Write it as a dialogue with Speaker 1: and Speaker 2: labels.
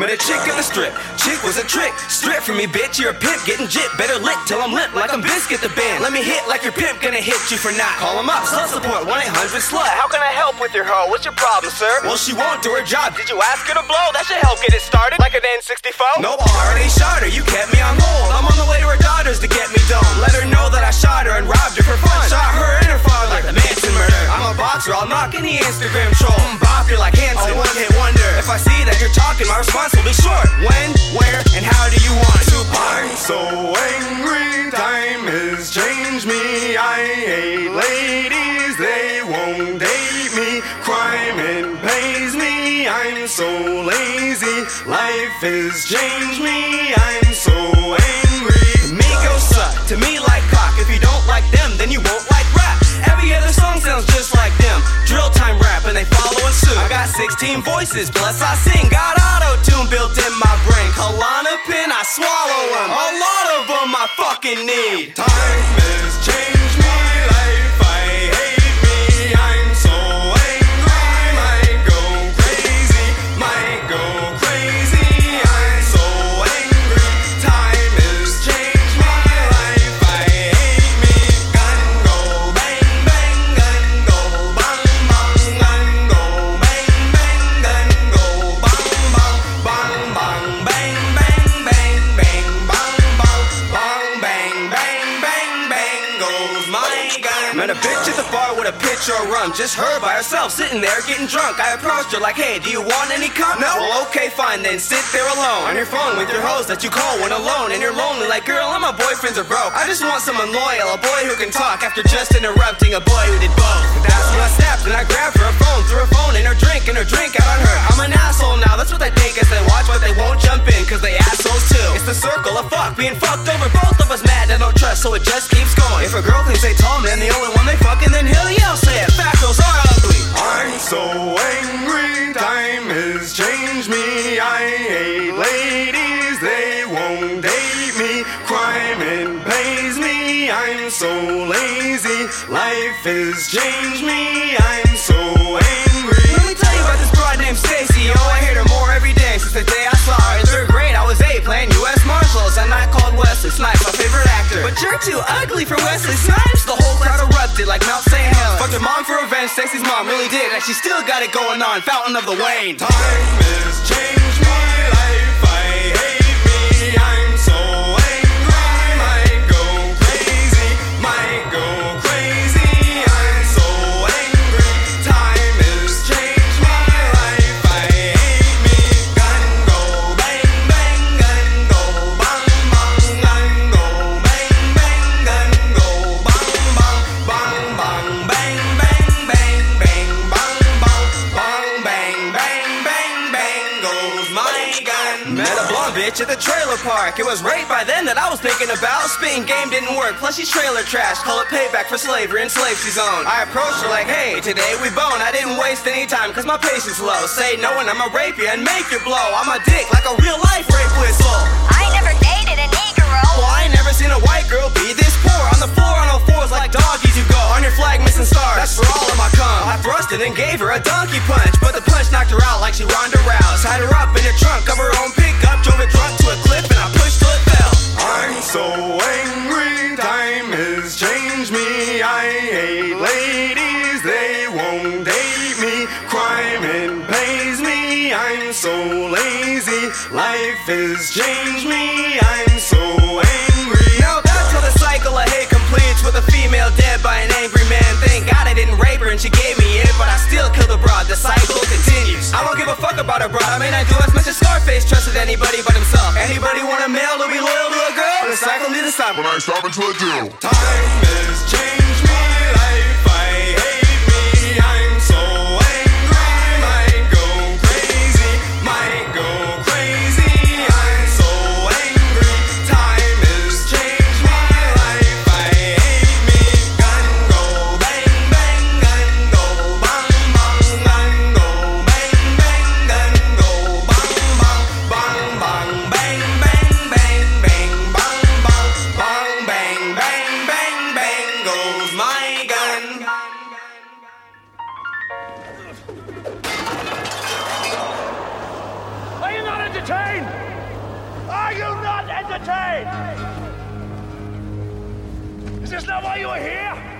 Speaker 1: Met a chick at the strip. Chick was a trick. Strip for me, bitch. You're a pimp. Getting jit. Better lick till I'm lit like I'm biscuit the band. Let me hit like your pimp. Gonna hit you for not. Call him up. Slut support. 1 800 slut.
Speaker 2: How can I help with your hoe? What's your problem, sir?
Speaker 1: Well, she won't do her job.
Speaker 2: Did you ask her to blow? That should help get it started. Like an N64?
Speaker 1: No, already shot her. You kept me on hold. I'm on the way to her daughter's to get me done. Let her know that I shot her and robbed her for fun. Shot her and her father like the Manson murder. I'm a boxer. I'll knock any Instagram troll. Mm, bop you like Hanson. A one hit wonder. If I see that you're talking, my response will be short. When, where, and how do you want to party?
Speaker 3: So angry, time has changed me. I hate ladies, they won't date me. Crime it pays me. I'm so lazy. Life has changed me. I'm so angry.
Speaker 1: Migos suck to me like cock. If you don't like them, then you won't like rap. Every other song sounds just like 16 voices, plus I sing. Got auto tune built in my brain. Klonopin, I swallow them. A lot of them I fucking need.
Speaker 3: Time gun.
Speaker 1: Met a bitch at the bar with a pitcher of rum. Just her by herself, sitting there getting drunk. I approached her like, hey, do you want any cum? No? Well, okay, fine, then sit there alone. On your phone with your hoes that you call when alone. And you're lonely, like, girl, all my boyfriends are broke. I just want someone loyal, a boy who can talk after just interrupting a boy who did both. That's when I snapped and I grabbed her a phone, threw her phone in her drink and her drink out on her. I'm an asshole now, that's what they think as they watch, but they won't jump in, cause they assholes too. It's the circle of fuck, being fucked over, both of us mad and don't trust, so it just keeps
Speaker 3: so lazy, life has changed me. I'm so angry.
Speaker 1: Let me tell you about this broad named Stacy. Oh, I hate her more every day since the day I saw her. In third grade, I was eight playing U.S. Marshals. A night called Wesley Snipes, my favorite actor. But you're too ugly for Wesley Snipes. The whole crowd erupted like Mount St. Helens. Fucked her mom for revenge. Stacy's mom really did, and she still got it going on. Fountain of the Wayne.
Speaker 3: Time has changed
Speaker 1: bitch at the trailer park. It was right by then that I was thinking about. Spitting game didn't work, plus she's trailer trash. Call it payback for slavery and slave she's owned. I approached her like, hey, today we bone. I didn't waste any time, cause my patience low. Say no and I'ma rape you and make you blow. I'm a dick like a real life rape whistle.
Speaker 4: I never dated a negro.
Speaker 1: Well, I ain't never seen a white girl be this poor. On the floor on all fours like doggies you go. On your flag missing stars. That's for all of my cum. I thrusted and gave her a donkey punch. But the punch knocked her out like she Ronda Rousey. Tied her up in the trunk of her own
Speaker 3: so angry, time has changed me. I hate ladies, they won't date me. Crime it pays me. I'm so lazy, life has changed me. I'm so angry.
Speaker 1: Now that's how the cycle of hate completes with a female dead by an angry man. Thank God I didn't rape her and she gave me it, but I still killed the broad. The cycle continues. I don't give a fuck about her broad. I may not do as much as Scarface trusted. Anybody ain't stopping
Speaker 5: till I do.
Speaker 3: Time is changing. Entertained? Are you not entertained? Is this not why you are here?